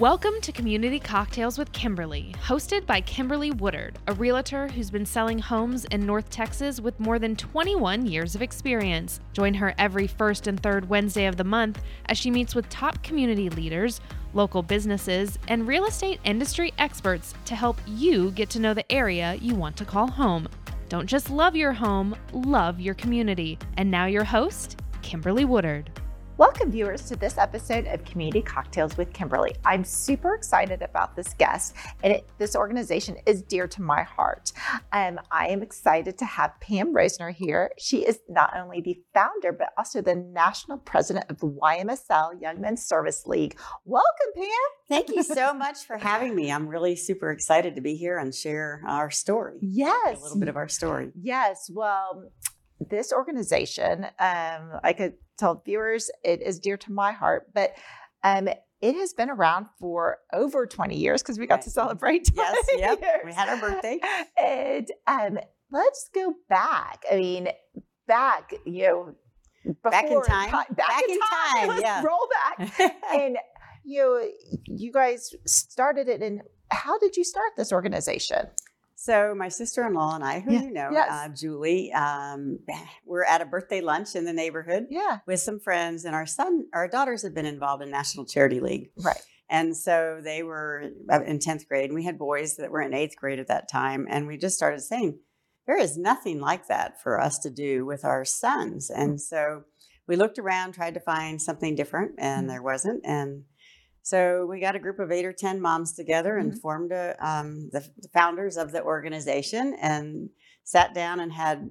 Welcome to Community Cocktails with Kimberly, hosted by Kimberly Woodard, a realtor who's been selling homes in North Texas with more than 21 years of experience. Join her every first and third Wednesday of the month as she meets with top community leaders, local businesses, and real estate industry experts to help you get to know the area you want to call home. Don't just love your home, love your community. And now, your host, Kimberly Woodard. Welcome, viewers, to this episode of Community Cocktails with Kimberly. I'm super excited about this guest, and it, this organization is dear to my heart. Um, I am excited to have Pam Rosener here. She is not only the founder, but also the national president of the YMSL Young Men's Service League. Welcome, Pam. Thank you so much for having me. I'm really super excited to be here and share our story. Yes. A little bit of our story. Yes. Well, this organization, um, I could tell viewers, it is dear to my heart, but um, it has been around for over 20 years because we got Right. to celebrate. Yes, 20 yep. years. We had our birthday. And um, let's go back. I mean, back, you know, Back in time. ti- back, Back in in time. time, Let's yeah. roll back. and you know, you guys started it in how did you start this organization? So my sister-in-law and I, who Yeah, you know, yes. uh, Julie, um, we're at a birthday lunch in the neighborhood Yeah. with some friends, and our son, our daughters had been involved in National Charity League. Right. And so they were uh, in 10th grade, and we had boys that were in eighth grade at that time. And we just started saying, there is nothing like that for us to do with our sons. And so we looked around, tried to find something different, and Mhm. there wasn't. And so we got a group of eight or 10 moms together and Mhm. formed a, um, the, the founders of the organization and sat down and had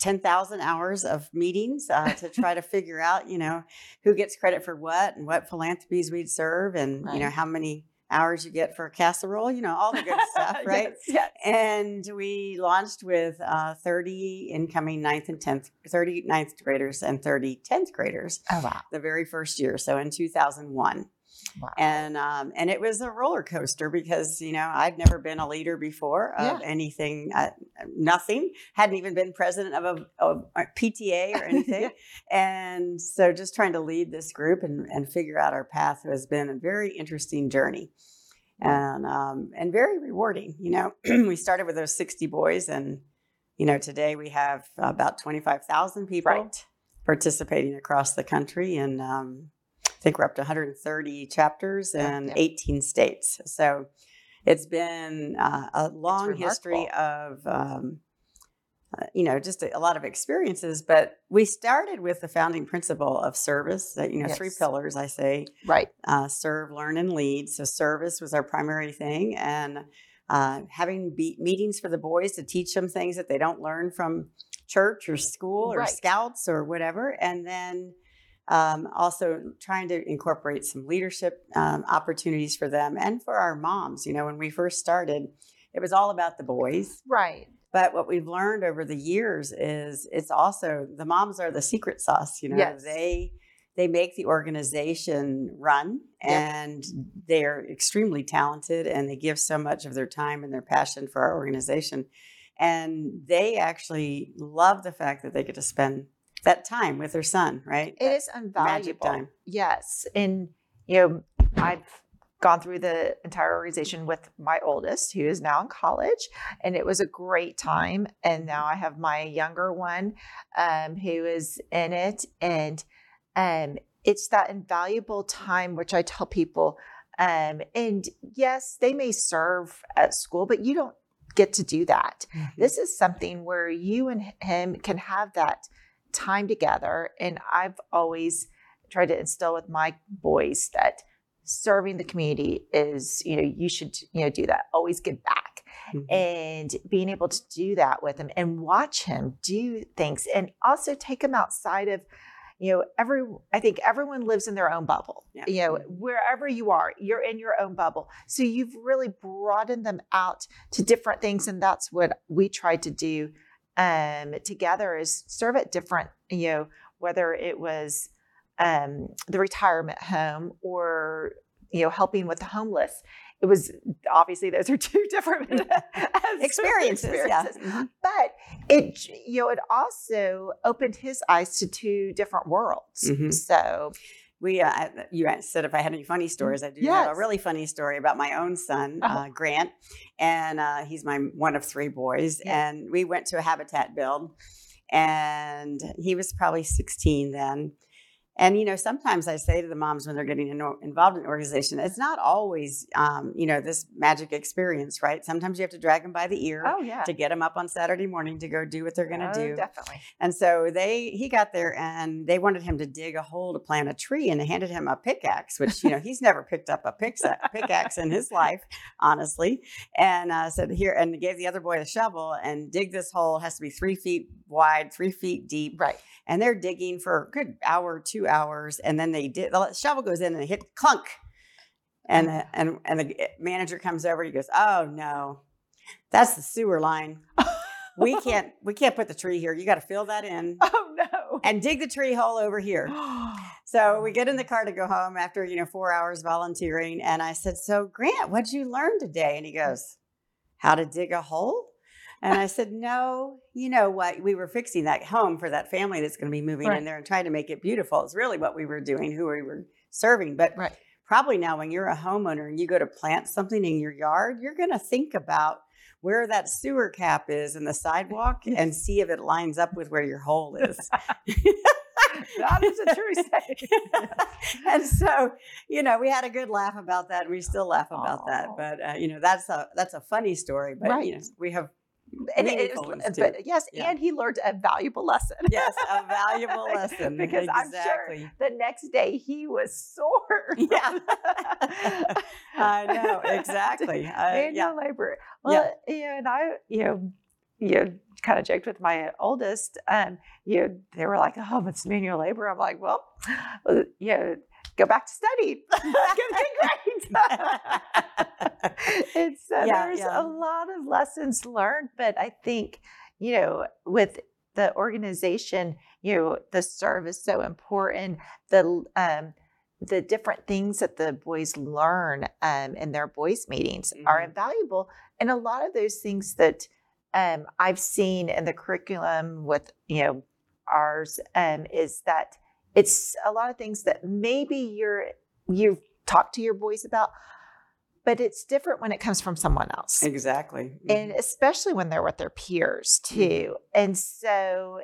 10,000 hours of meetings uh, to try to figure out, you know, who gets credit for what and what philanthropies we'd serve and, you know, how many hours you get for a casserole, you know, all the good stuff, right? Yes. yes. And we launched with uh, 30 incoming ninth and 10th, 30 ninth graders and 30 10th graders Oh wow. the very first year. So in 2001 Wow. and um, and it was a roller coaster because you know I'd never been a leader before of Yeah. anything, uh, nothing. Hadn't even been president of a, of a PTA or anything, and so just trying to lead this group and and figure out our path has been a very interesting journey, and um, and very rewarding. You know, we started with those sixty boys, and you know today we have about twenty five thousand people Right. participating across the country and um, think we're up to 130 chapters in yeah. 18 states. So it's been uh, a long history of, um, uh, you know, just a, a lot of experiences. But we started with the founding principle of service. That you know, three pillars. I say Right. uh, serve, learn, and lead. So service was our primary thing, and uh, having be- meetings for the boys to teach them things that they don't learn from church or school or Right. scouts or whatever, and then um, also trying to incorporate some leadership um, opportunities for them and for our moms. You know, when we first started, it was all about the boys. Right. But what we've learned over the years is it's also the moms are the secret sauce. You know, Yes. they they make the organization run, Yep. and they're extremely talented, and they give so much of their time and their passion for our organization, and they actually love the fact that they get to spend that time with their son. Right? It That is invaluable. time. Yes. And, you know, I've gone through the entire organization with my oldest, who is now in college, and it was a great time. And now I have my younger one um, who is in it. And um, it's that invaluable time, which I tell people. Um, and yes, they may serve at school, but you don't get to do that. This is something where you and him can have that time together. And I've always tried to instill with my boys that serving the community is, you know, you should, you know, do that. Always give back. Mhm. And being able to do that with him and watch him do things and also take him outside of, you know, every I think everyone lives in their own bubble. Yeah. You know, Mhm. wherever you are, you're in your own bubble. So you've really broadened them out to different things. And that's what we tried to do um, together is serve at different, you know, whether it was um, the retirement home or, you know, helping with the homeless. It was obviously those are two different experiences. Yeah. experiences. Mhm. But it, you know, it also opened his eyes to two different worlds. Mhm. So, we uh, you said if I had any funny stories, I do have a really funny story about my own son, Uh-huh. uh, Grant, and uh, he's my one of three boys. Yeah. And we went to a habitat build, and he was probably 16 then. And you know, sometimes I say to the moms when they're getting in- involved in an organization, it's not always, um, you know, this magic experience, right? Sometimes you have to drag them by the ear Oh yeah. to get them up on Saturday morning to go do what they're going to Oh, do. Definitely. And so they he got there and they wanted him to dig a hole to plant a tree and they handed him a pickaxe, which you know he's never picked up a pickaxe, pickaxe in his life, honestly. And uh, said here and gave the other boy a shovel and dig this hole. It has to be three feet wide, three feet deep. Right. And they're digging for a good hour, or two hours, and then they did the shovel goes in and they hit clunk. And mm. the, and and the manager comes over. He goes, "Oh no, that's the sewer line. We can't we can't put the tree here. You got to fill that in Oh no. and dig the tree hole over here." So we oh, get in the car to go home after you know four hours volunteering, and I said, "So Grant, what'd you learn today?" And he goes, "How to dig a hole." And I said, "No, you know what? We were fixing that home for that family that's going to be moving Right. in there and trying to make it beautiful. It's really what we were doing, who we were serving. But Right. probably now, when you're a homeowner and you go to plant something in your yard, you're going to think about." Where that sewer cap is in the sidewalk and see if it lines up with where your hole is. that is a true statement. and so, you know, we had a good laugh about that. and We still laugh about that. But uh, you know, that's a that's a funny story. But you know, we have And it meaningful is, but yes, Yeah. and he learned a valuable lesson. yes, a valuable lesson because I'm sure the next day he was sore. Yeah. I know exactly. Uh, manual yeah, labor. Yeah. Well, you know, and I, you know, you know, kind of joked with my oldest. Um, you know, they were like, "Oh, it's manual labor." I'm like, "Well, well, you know, go back to study, get a good grade." and so Yeah, there's yeah. a lot of lessons learned, but I think you know, with the organization, you know, the serve is so important. The um, the different things that the boys learn um, in their boys meetings are Mhm. invaluable, and a lot of those things that um, I've seen in the curriculum with you know ours um, is that it's a lot of things that maybe you're you've talked to your boys about, but it's different when it comes from someone else exactly. and especially when they're with their peers Mm-hmm. too. And so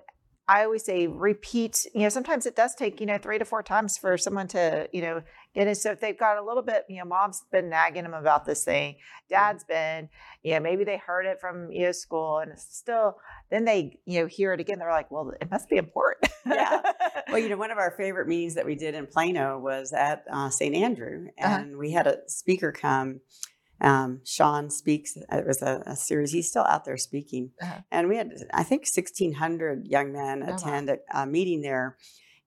I always say repeat, you know, sometimes it does take, you know, three to four times for someone to, you know, it. So if they've got a little bit, you know, mom's been nagging them about this thing, Mm-hmm. dad's been, you know, maybe they heard it from, you know, school and it's still, then they, you know, hear it again. They're like, well, it must be important. Yeah. Well, you know, one of our favorite meetings that we did in Plano was at uh, St. Andrew, Uh-huh. and we had a speaker come. Um, Sean speaks. It was a, a series. He's still out there speaking, Uh-huh. and we had, I think, sixteen hundred young men Oh, attend a, a meeting there.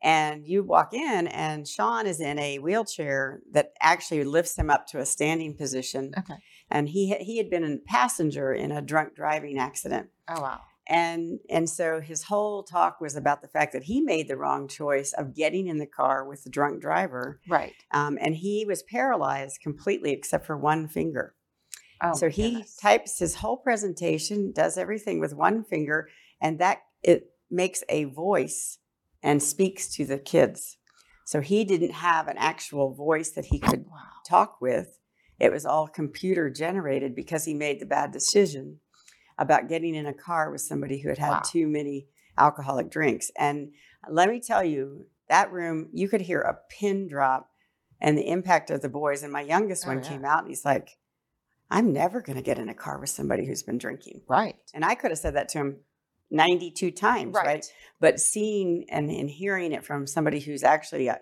And you walk in, and Sean is in a wheelchair that actually lifts him up to a standing position. Okay. And he he had been a passenger in a drunk driving accident Oh, wow. and and so his whole talk was about the fact that he made the wrong choice of getting in the car with the drunk driver Right. um, and he was paralyzed completely except for one finger Oh, so he goodness. types his whole presentation does everything with one finger and that it makes a voice and speaks to the kids so he didn't have an actual voice that he could Wow. talk with. It was all computer generated because he made the bad decision about getting in a car with somebody who had had Wow. too many alcoholic drinks. And let me tell you, that room, you could hear a pin drop and the impact of the boys. And my youngest Oh, one yeah. came out and he's like, I'm never going to get in a car with somebody who's been drinking. Right. And I could have said that to him 92 times, right? But seeing and, and hearing it from somebody who's actually, a,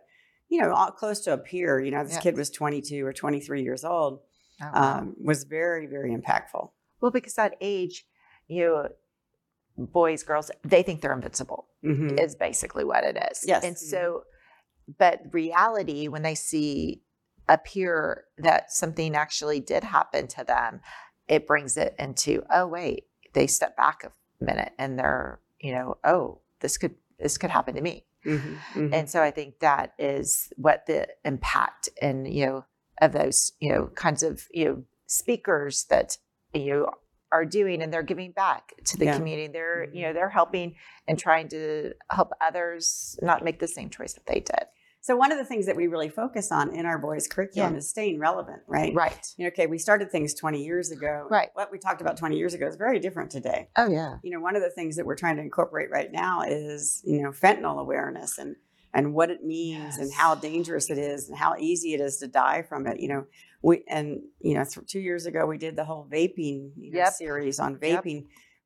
you know, close to a peer, you know, this kid was 22 or 23 years old, Oh, wow. um, was very, very impactful. Well, because that age, you know, boys, girls, they think they're invincible. Mhm. Is basically what it is. Yes. And so, but reality, when they see a peer that something actually did happen to them, it brings it into, oh wait, they step back minute and they're, you know, oh, this could this could happen to me. Mhm. Mhm. And so I think that is what the impact and you know of those you know kinds of you know speakers that you know are doing and they're giving back to the Yeah. community. They're you know they're helping and trying to help others not make the same choice that they did. So one of the things that we really focus on in our boys' curriculum Yeah. is staying relevant, right? Right. You know, okay, we started things 20 years ago. Right. What we talked about 20 years ago is very different today. Oh yeah. You know, one of the things that we're trying to incorporate right now is, you know, fentanyl awareness and and what it means and how dangerous it is and how easy it is to die from it. You know, we and you know, th- two years ago we did the whole vaping you know, Yep. series on Yep.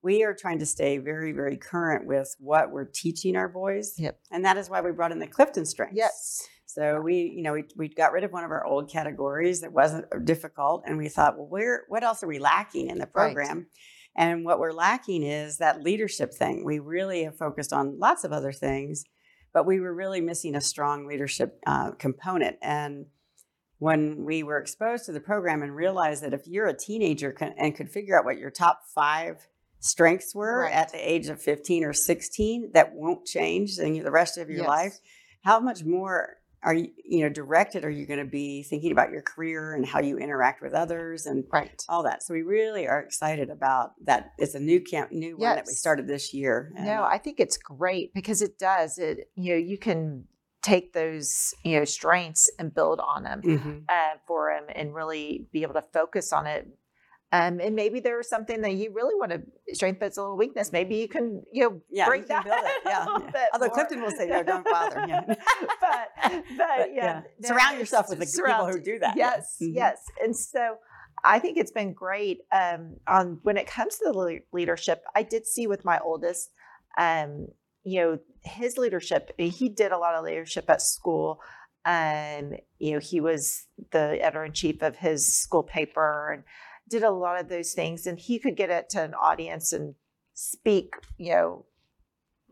We are trying to stay very, very current with what we're teaching our boys. Yep. And that is why we brought in the Clifton strengths. Yes. So we, you know, we, we got rid of one of our old categories that wasn't uh, difficult, and we thought, well, where, what else are we lacking in the Right. program? And what we're lacking is that leadership thing. We really have focused on lots of other things, but we were really missing a strong leadership uh, component. And when we were exposed to the program and realized that if you're a teenager can, and could figure out what your top five strengths were Right. at the age of 15 or 16 that won't change in the rest of your Yes. life how much more are you you know directed are you going to be thinking about your career and how you interact with others and Right. all that so we really are excited about that it's a new camp new one that we started this year No, I think it's great because it does. It you know you can take those you know strengths and build on them Mhm. uh, for them and really be able to focus on it. Um, and maybe there's something that you really want to strength, but it's a little weakness. Maybe you can you know yeah break you that build it yeah, yeah. although more. clifton will say no don't bother yeah. but but, But, yeah, no, surround yourself with the people who do that Yes, Mhm. yes. And so I think it's been great. Um, on when it comes to the le- leadership, I did see with my oldest, um, you know, his leadership. He did a lot of leadership at school. Um, you know, he was the editor in chief of his school paper and did a lot of those things. And he could get it to an audience and speak, you know,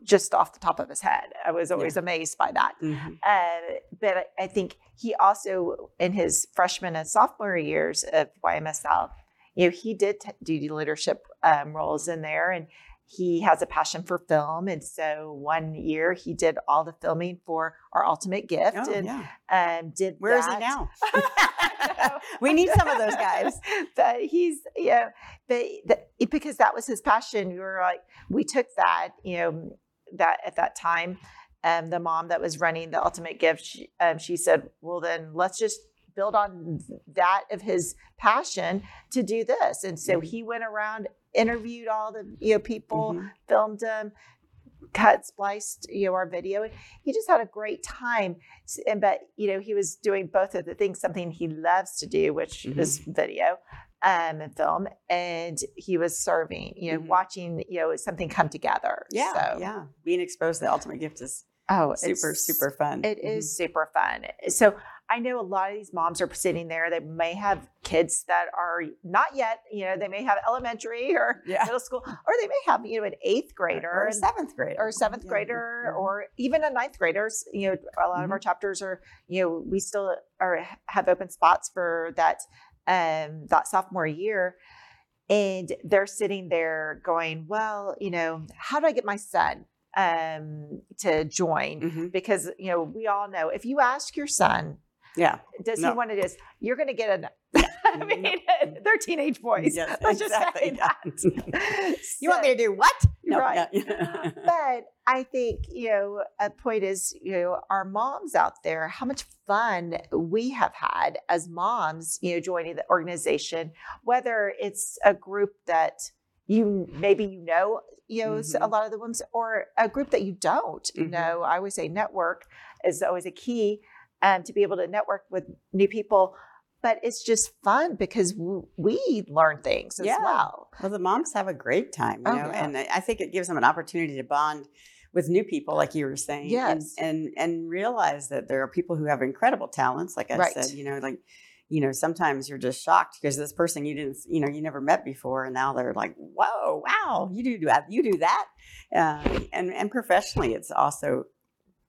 just off the top of his head. I was always amazed by that. Mhm. Uh, but I, I think he also, in his freshman and sophomore years of YMSL, you know, he did t- do leadership um, roles in there, and he has a passion for film. And so one year he did all the filming for our Ultimate Gift, oh, and yeah. um, did where is he now? We need some of those guys. But he's you know but the, because that was his passion we were like we took that you know that at that time um, the mom that was running the ultimate gift she, um, she said well then let's just build on that of his passion to do this and so Mhm. he went around interviewed all the you know people Mhm. filmed them cut spliced you know our video he just had a great time and but you know he was doing both of the things something he loves to do which Mhm. is video um and film and he was serving you know Mhm. watching you know something come together yeah so yeah being exposed to the ultimate gift is oh super super fun It is Mhm. super fun. So I know a lot of these moms are sitting there that may have kids that are not yet, you know, they may have elementary or Yeah. middle school, or they may have, you know, an eighth grader or a seventh grader or a seventh Yeah. grader Mhm. or even a ninth grader. You know, a lot of our chapters are, you know, we still are have open spots for that um that sophomore year. And they're sitting there going, Well, you know, how do I get my son um to join? Mhm. Because you know, we all know if you ask your son, yeah does No. he want to this, you're gonna get a no. I mean, Nope. they're teenage boys. Yes, Let's just say exactly. that. you want me to do what Right. no. but I think, you know, a point is, you know, our moms out there, how much fun we have had as moms, you know, joining the organization, whether it's a group that you maybe you know, you know, s- a lot of the women, or a group that you don't Mhm. know. I always say network is always a key um, to be able to network with new people. But it's just fun because we learn things as Yeah. well. Well, the moms have a great time, you Oh, know, yeah. and I think it gives them an opportunity to bond with new people, like you were saying, Yes. and, and and realize that there are people who have incredible talents. Like I Right. said, you know, like you know, sometimes you're just shocked because this person you didn't, you know, you never met before, and now they're like, "Whoa, wow, you do that, you do that," uh, and and professionally, it's also.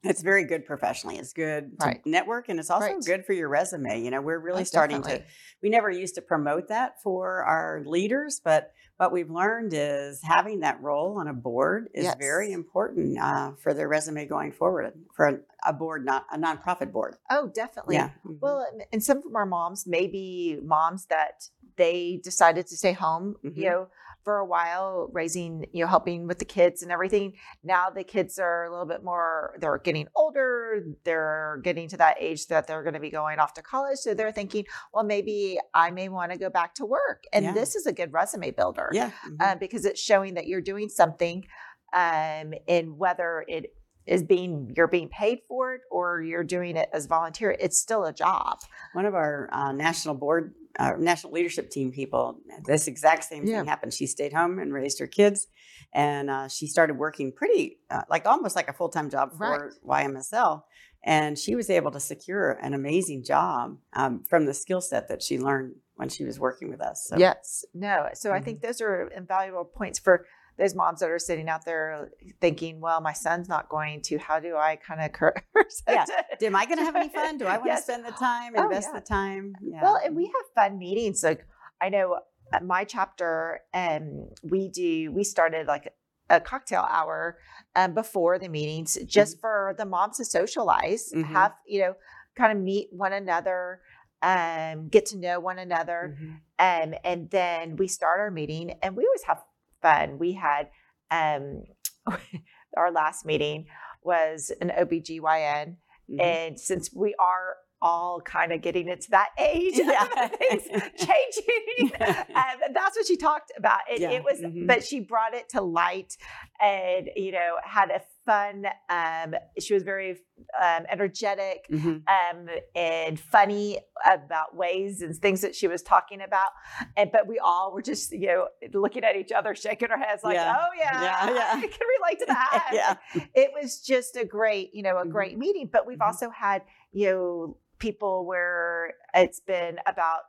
It's very good professionally. It's good to Right. network, and it's also Right. good for your resume. You know, we're really Oh, starting to, we never used to promote that for our leaders, but what we've learned is having that role on a board is very important uh, for their resume going forward for a, a board, not a nonprofit board. Oh, definitely. Yeah. Mhm. Well, and- some of our moms may be moms that they decided to stay home, Mhm. you know, for a while, raising, you know, helping with the kids and everything. Now the kids are a little bit more, they're getting older, they're getting to that age that they're going to be going off to college. So they're thinking, well, maybe I may want to go back to work. And Yeah. this is a good resume builder Yeah. mhm. uh, because it's showing that you're doing something um, and whether it is being you're being paid for it or you're doing it as volunteer it's still a job One of our uh, national board, uh, national leadership team people, this exact same Yeah. thing happened. She stayed home and raised her kids, and uh, she started working pretty, uh, like almost like a full time job for YMSL. And she was able to secure an amazing job um, from the skill set that she learned when she was working with us. So, yes no so i Mm-hmm. think those are invaluable points for those moms that are sitting out there thinking well my son's not going to how do i kind of curse Yeah. Am I going to have any fun? Do I want to Yes. spend the time, Oh, invest yeah. the time? Yeah. Well, and we have fun meetings. Like I know at my chapter, um, we do we started like a cocktail hour um, before the meetings, just for the moms to socialize, Mhm. have you know, kind of meet one another, um, get to know one another, Mhm. um, and then we start our meeting, and we always have fun. We had um, our last meeting was an OBGYN. Mhm. And since we are all kind of getting into that age, Yeah. things changing. um, that's what she talked about. It, Yeah, it was, mhm. but she brought it to light, and you know, had a fun. Um, she was very um, energetic Mhm. um, and funny about ways and things that she was talking about. And but we all were just you know looking at each other, shaking our heads like, Yeah. "Oh yeah, Yeah, yeah. I can relate to that." yeah. it was just a great, you know, a Mhm. great meeting. But we've Mhm. also had, you know, people where it's been about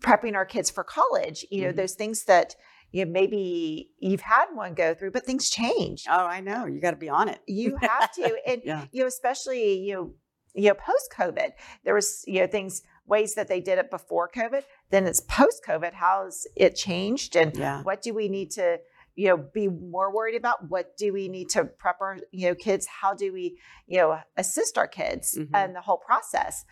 prepping our kids for college. You know, Mhm. those things that you know maybe you've had one go through, but things change. Oh, I know. You got to be on it. You have to, and Yeah. you know, especially you know, you know, post COVID, there was you know things ways that they did it before COVID. Then it's post COVID. How's it changed, and Yeah. what do we need to you know be more worried about what do we need to prep our you know kids how do we you know assist our kids Mhm. and the whole process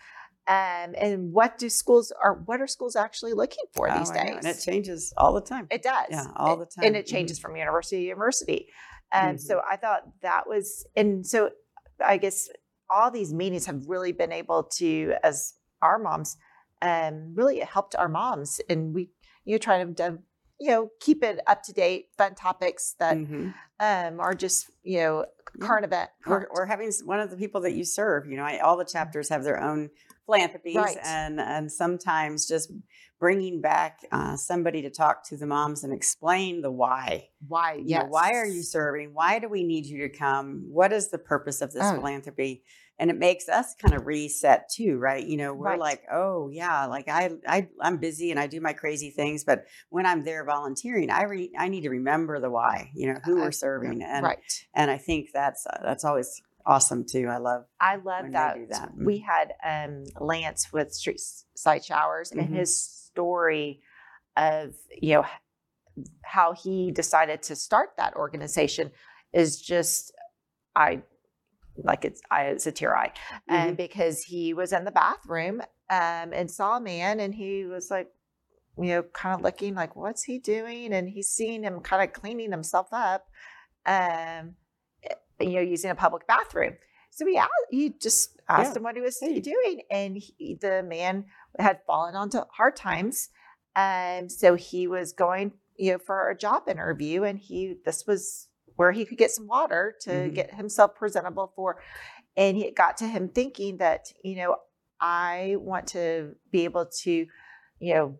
um, and what do schools are what are schools actually looking for Oh, these days And it changes all the time. it does Yeah, all the time. and it changes from university to university and Mhm. so i thought that was and so i guess all these meetings have really been able to as our moms um, really helped our moms and we you know try to you know keep it up to date fun topics that Mhm. um, are just you know Yeah. current event Or, current. or having one of the people that you serve, you know, I, all the chapters have their own philanthropies, Right. and and sometimes just bringing back uh, somebody to talk to the moms and explain the why. why You know, why are you serving? Why do we need you to come? What is the purpose of this Oh. philanthropy? And it makes us kind of reset too, right? You know, we're Right. like, oh yeah, like I, I, I'm busy and I do my crazy things, but when I'm there volunteering, I re, I need to remember the why. You know, who we're serving, and right and I think that's uh, that's always awesome too. I love. I love that. that. We had um, Lance with Street Side Showers, and Mhm. his story of you know how he decided to start that organization is just I like it's I it's a tear eye, and because he was in the bathroom um, and saw a man, and he was like. You know, kind of looking like, what's he doing? And he's seeing him kind of cleaning himself up, um, eh, you know, using a public bathroom. So he asked, he just asked Yeah. him what he was Hey. doing, and he, the man had fallen onto hard times, um, so he was going, you know, for a job interview, and he this was where he could get some water to Mhm. get himself presentable for, and it got to him thinking that you know I want to be able to, you know,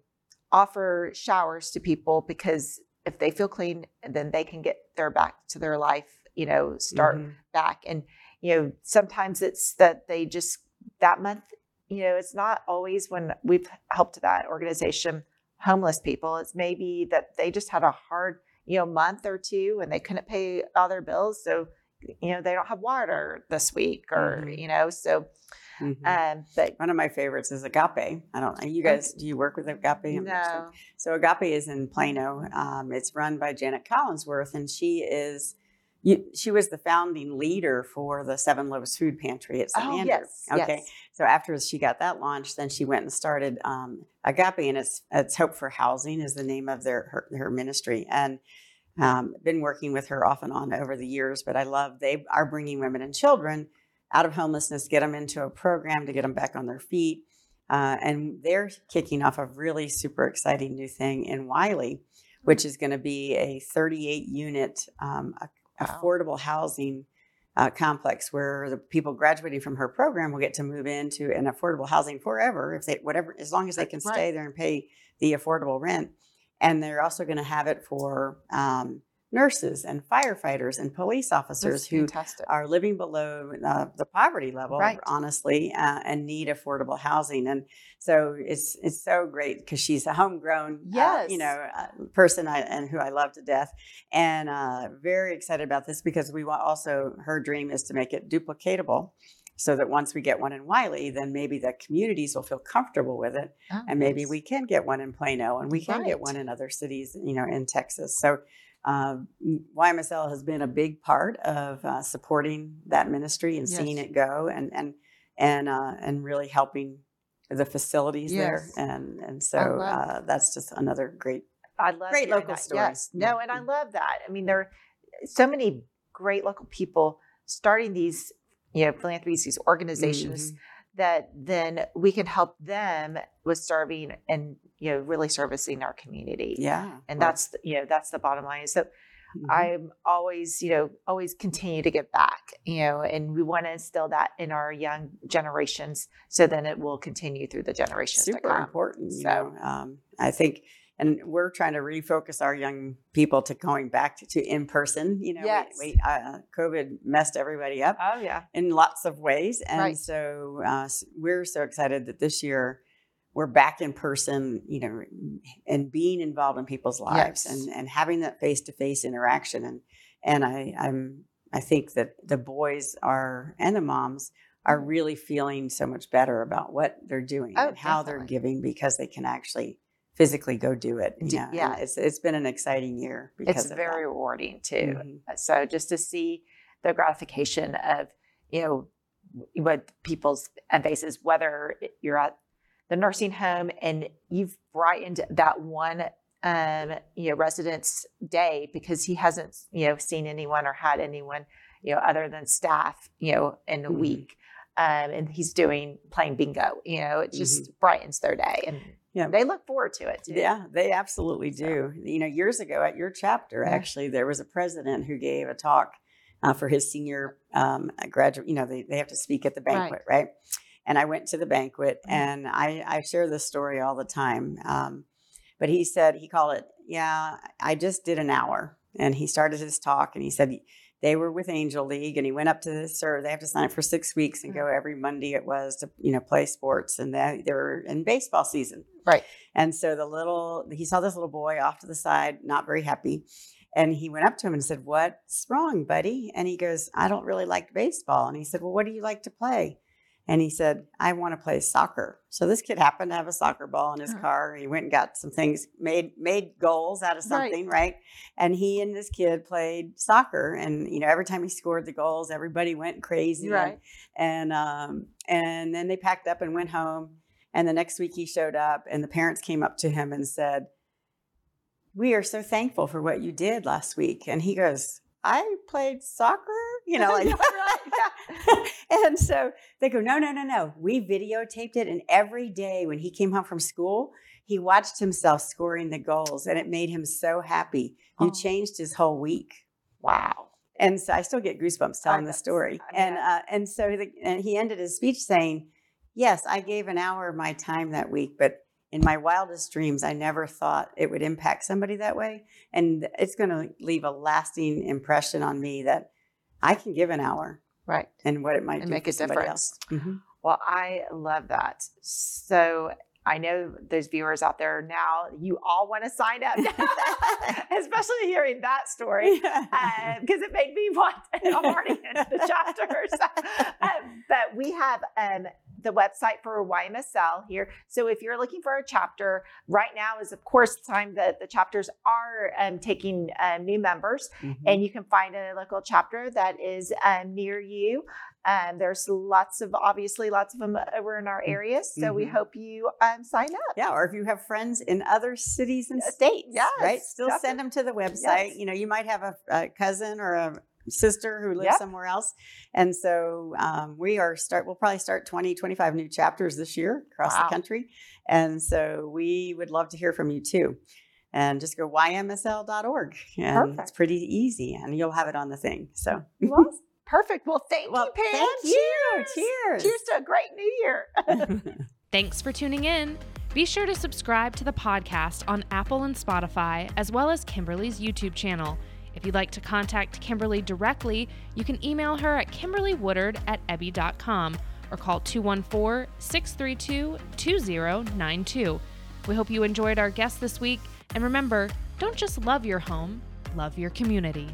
offer showers to people because if they feel clean, then they can get their back to their life, you know, start Mhm. back. And, you know, sometimes it's that they just that month, you know, it's not always when we've helped that organization homeless people. It's maybe that they just had a hard, you know, month or two and they couldn't pay all their bills. So, you know, they don't have water this week or, Mhm. you know, so Mhm. um but One of my favorites is Agape. I don't know. You guys, do you work with Agape? I'm no. So Agape is in Plano. Um, it's run by Janet Collinsworth, and she is you, she was the founding leader for the Seven Loaves Food Pantry at St. Oh, Andrew. yes. Okay. yes. So after she got that launched, then she went and started um, Agape, and it's it's Hope for Housing is the name of their her, her ministry, and um, been working with her off and on over the years. But I love they are bringing women and children out of homelessness, get them into a program to get them back on their feet, uh, and they're kicking off a really super exciting new thing in Wylie, which is going to be a 38 unit um, a- Wow. affordable housing uh, complex where the people graduating from her program will get to move into an affordable housing forever if they whatever as long as they can Right. stay there and pay the affordable rent and they're also going to have it for um, nurses and firefighters and police officers That's who fantastic. are living below uh, the poverty level, Right. honestly, uh, and need affordable housing. And so it's it's so great because she's a homegrown, uh, Yes. you know, uh, person I, and who I love to death, and uh, very excited about this because we want also her dream is to make it duplicatable. So that once we get one in Wylie, then maybe the communities will feel comfortable with it, Oh, and maybe nice. we can get one in Plano, and we can get one in other cities, you know, in Texas. So um, YMSL has been a big part of uh, supporting that ministry and seeing it go, and and and uh, and really helping the facilities Yes. there, and and so uh, that's just another great. I love Great local that. story. Yes. Yeah. No, and I love that. I mean, there are so many great local people starting these, you know, philanthropies, these organizations Mhm. That then we can help them with serving and you know really servicing our community. Yeah, And that's you know that's the bottom line. So mhm. I'm always, you know, always continue to give back, you know, and we want to instill that in our young generations so then it will continue through the generations to super come. important. You So- know, um, I think, and we're trying to refocus our young people to going back to, to in person. You know, we- Yes. we, uh, COVID messed everybody up. Oh yeah. in lots of ways. And Right. so uh, we're so excited that this year we're back in person, you know, and being involved in people's lives Yes. and, and having that face to face interaction. And and I I'm I think that the boys are and the moms are really feeling so much better about what they're doing Mm-hmm. Oh, and how they're giving because they can actually physically go do it. You Do- know? And yeah. it's it's been an exciting year because It's of that. very rewarding too. Mhm. So just to see the gratification of, you know, what people's faces, whether you're at the nursing home and you've brightened that one um, you know, resident's day because he hasn't, you know, seen anyone or had anyone, you know, other than staff, you know, in a Mhm. week. Um, and he's doing playing bingo, you know, it just brightens their day and Yeah. they look forward to it too. Yeah, they absolutely So- do. You know, years ago at your chapter, Yeah. actually, there was a president who gave a talk uh, for his senior um, graduate. You know, they, they have to speak at the banquet, right? And I went to the banquet, Mhm. and I, I share this story all the time. Um, but he said, he called it, yeah, I just did an hour. And he started his talk, and he said, they were with Angel League, and he went up to the serve. They have to sign up for six weeks and go mm. every Monday. It was to you know play sports, and they they were in baseball season. Right. And so the little, he saw this little boy off to the side, not very happy. And he went up to him and said, What's wrong, buddy? And he goes, I don't really like baseball. And he said, Well, what do you like to play? And he said, I want to play soccer. So this kid happened to have a soccer ball in his Huh. car. He went and got some things, made made goals out of something, right? And he and this kid played soccer. And you know, every time he scored the goals, everybody went crazy. and- Right. and um, and then they packed up and went home. And the next week he showed up, and the parents came up to him and said, "We are so thankful for what you did last week." And he goes, "I played soccer," you know, like. and so they go, "No, no, no, no. We videotaped it, and every day when he came home from school." He watched himself scoring the goals and it made him so happy. You Oh. changed his whole week. Wow. And so I still get goosebumps telling the story. And uh, and so the, and he ended his speech saying, "Yes, I gave an hour of my time that week, but in my wildest dreams, I never thought it would impact somebody that way. And it's going to leave a lasting impression on me that I can give an hour Right. and what it might And do make a difference. else." Mhm. Well, I love that. So I know those viewers out there now, you all want to sign up, especially hearing that story. Because it made me want, I'm already in the chapter. So, um, but we have um, the website for YMSL here. So if you're looking for a chapter, right now is of course the time that the chapters are um, taking um, new members, Mm-hmm. and you can find a local chapter that is um, near you. Um, there's lots of obviously lots of them over in our areas, so we Mhm. hope you um, sign up. Yeah, or if you have friends in other cities and Yes, states, right? yes, Still send them to the website. Yes. You know, you might have a, a cousin or a sister who lives Yep. somewhere else. And so um, we are start, we'll probably start 20, 25 new chapters this year across Wow. the country. And so we would love to hear from you too. And just go ymsl.org. And it's pretty easy and you'll have it on the thing. So, Well, perfect. Well, thank well, you, Pam. thank you. Cheers. Cheers. Cheers to a great new year. Thanks for tuning in. Be sure to subscribe to the podcast on Apple and Spotify, as well as Kimberly's YouTube channel. If you'd like to contact Kimberly directly, you can email her at kimberlywoodard at ebby.com or call 214 632 2092. We hope you enjoyed our guest this week, and remember don't just love your home, love your community.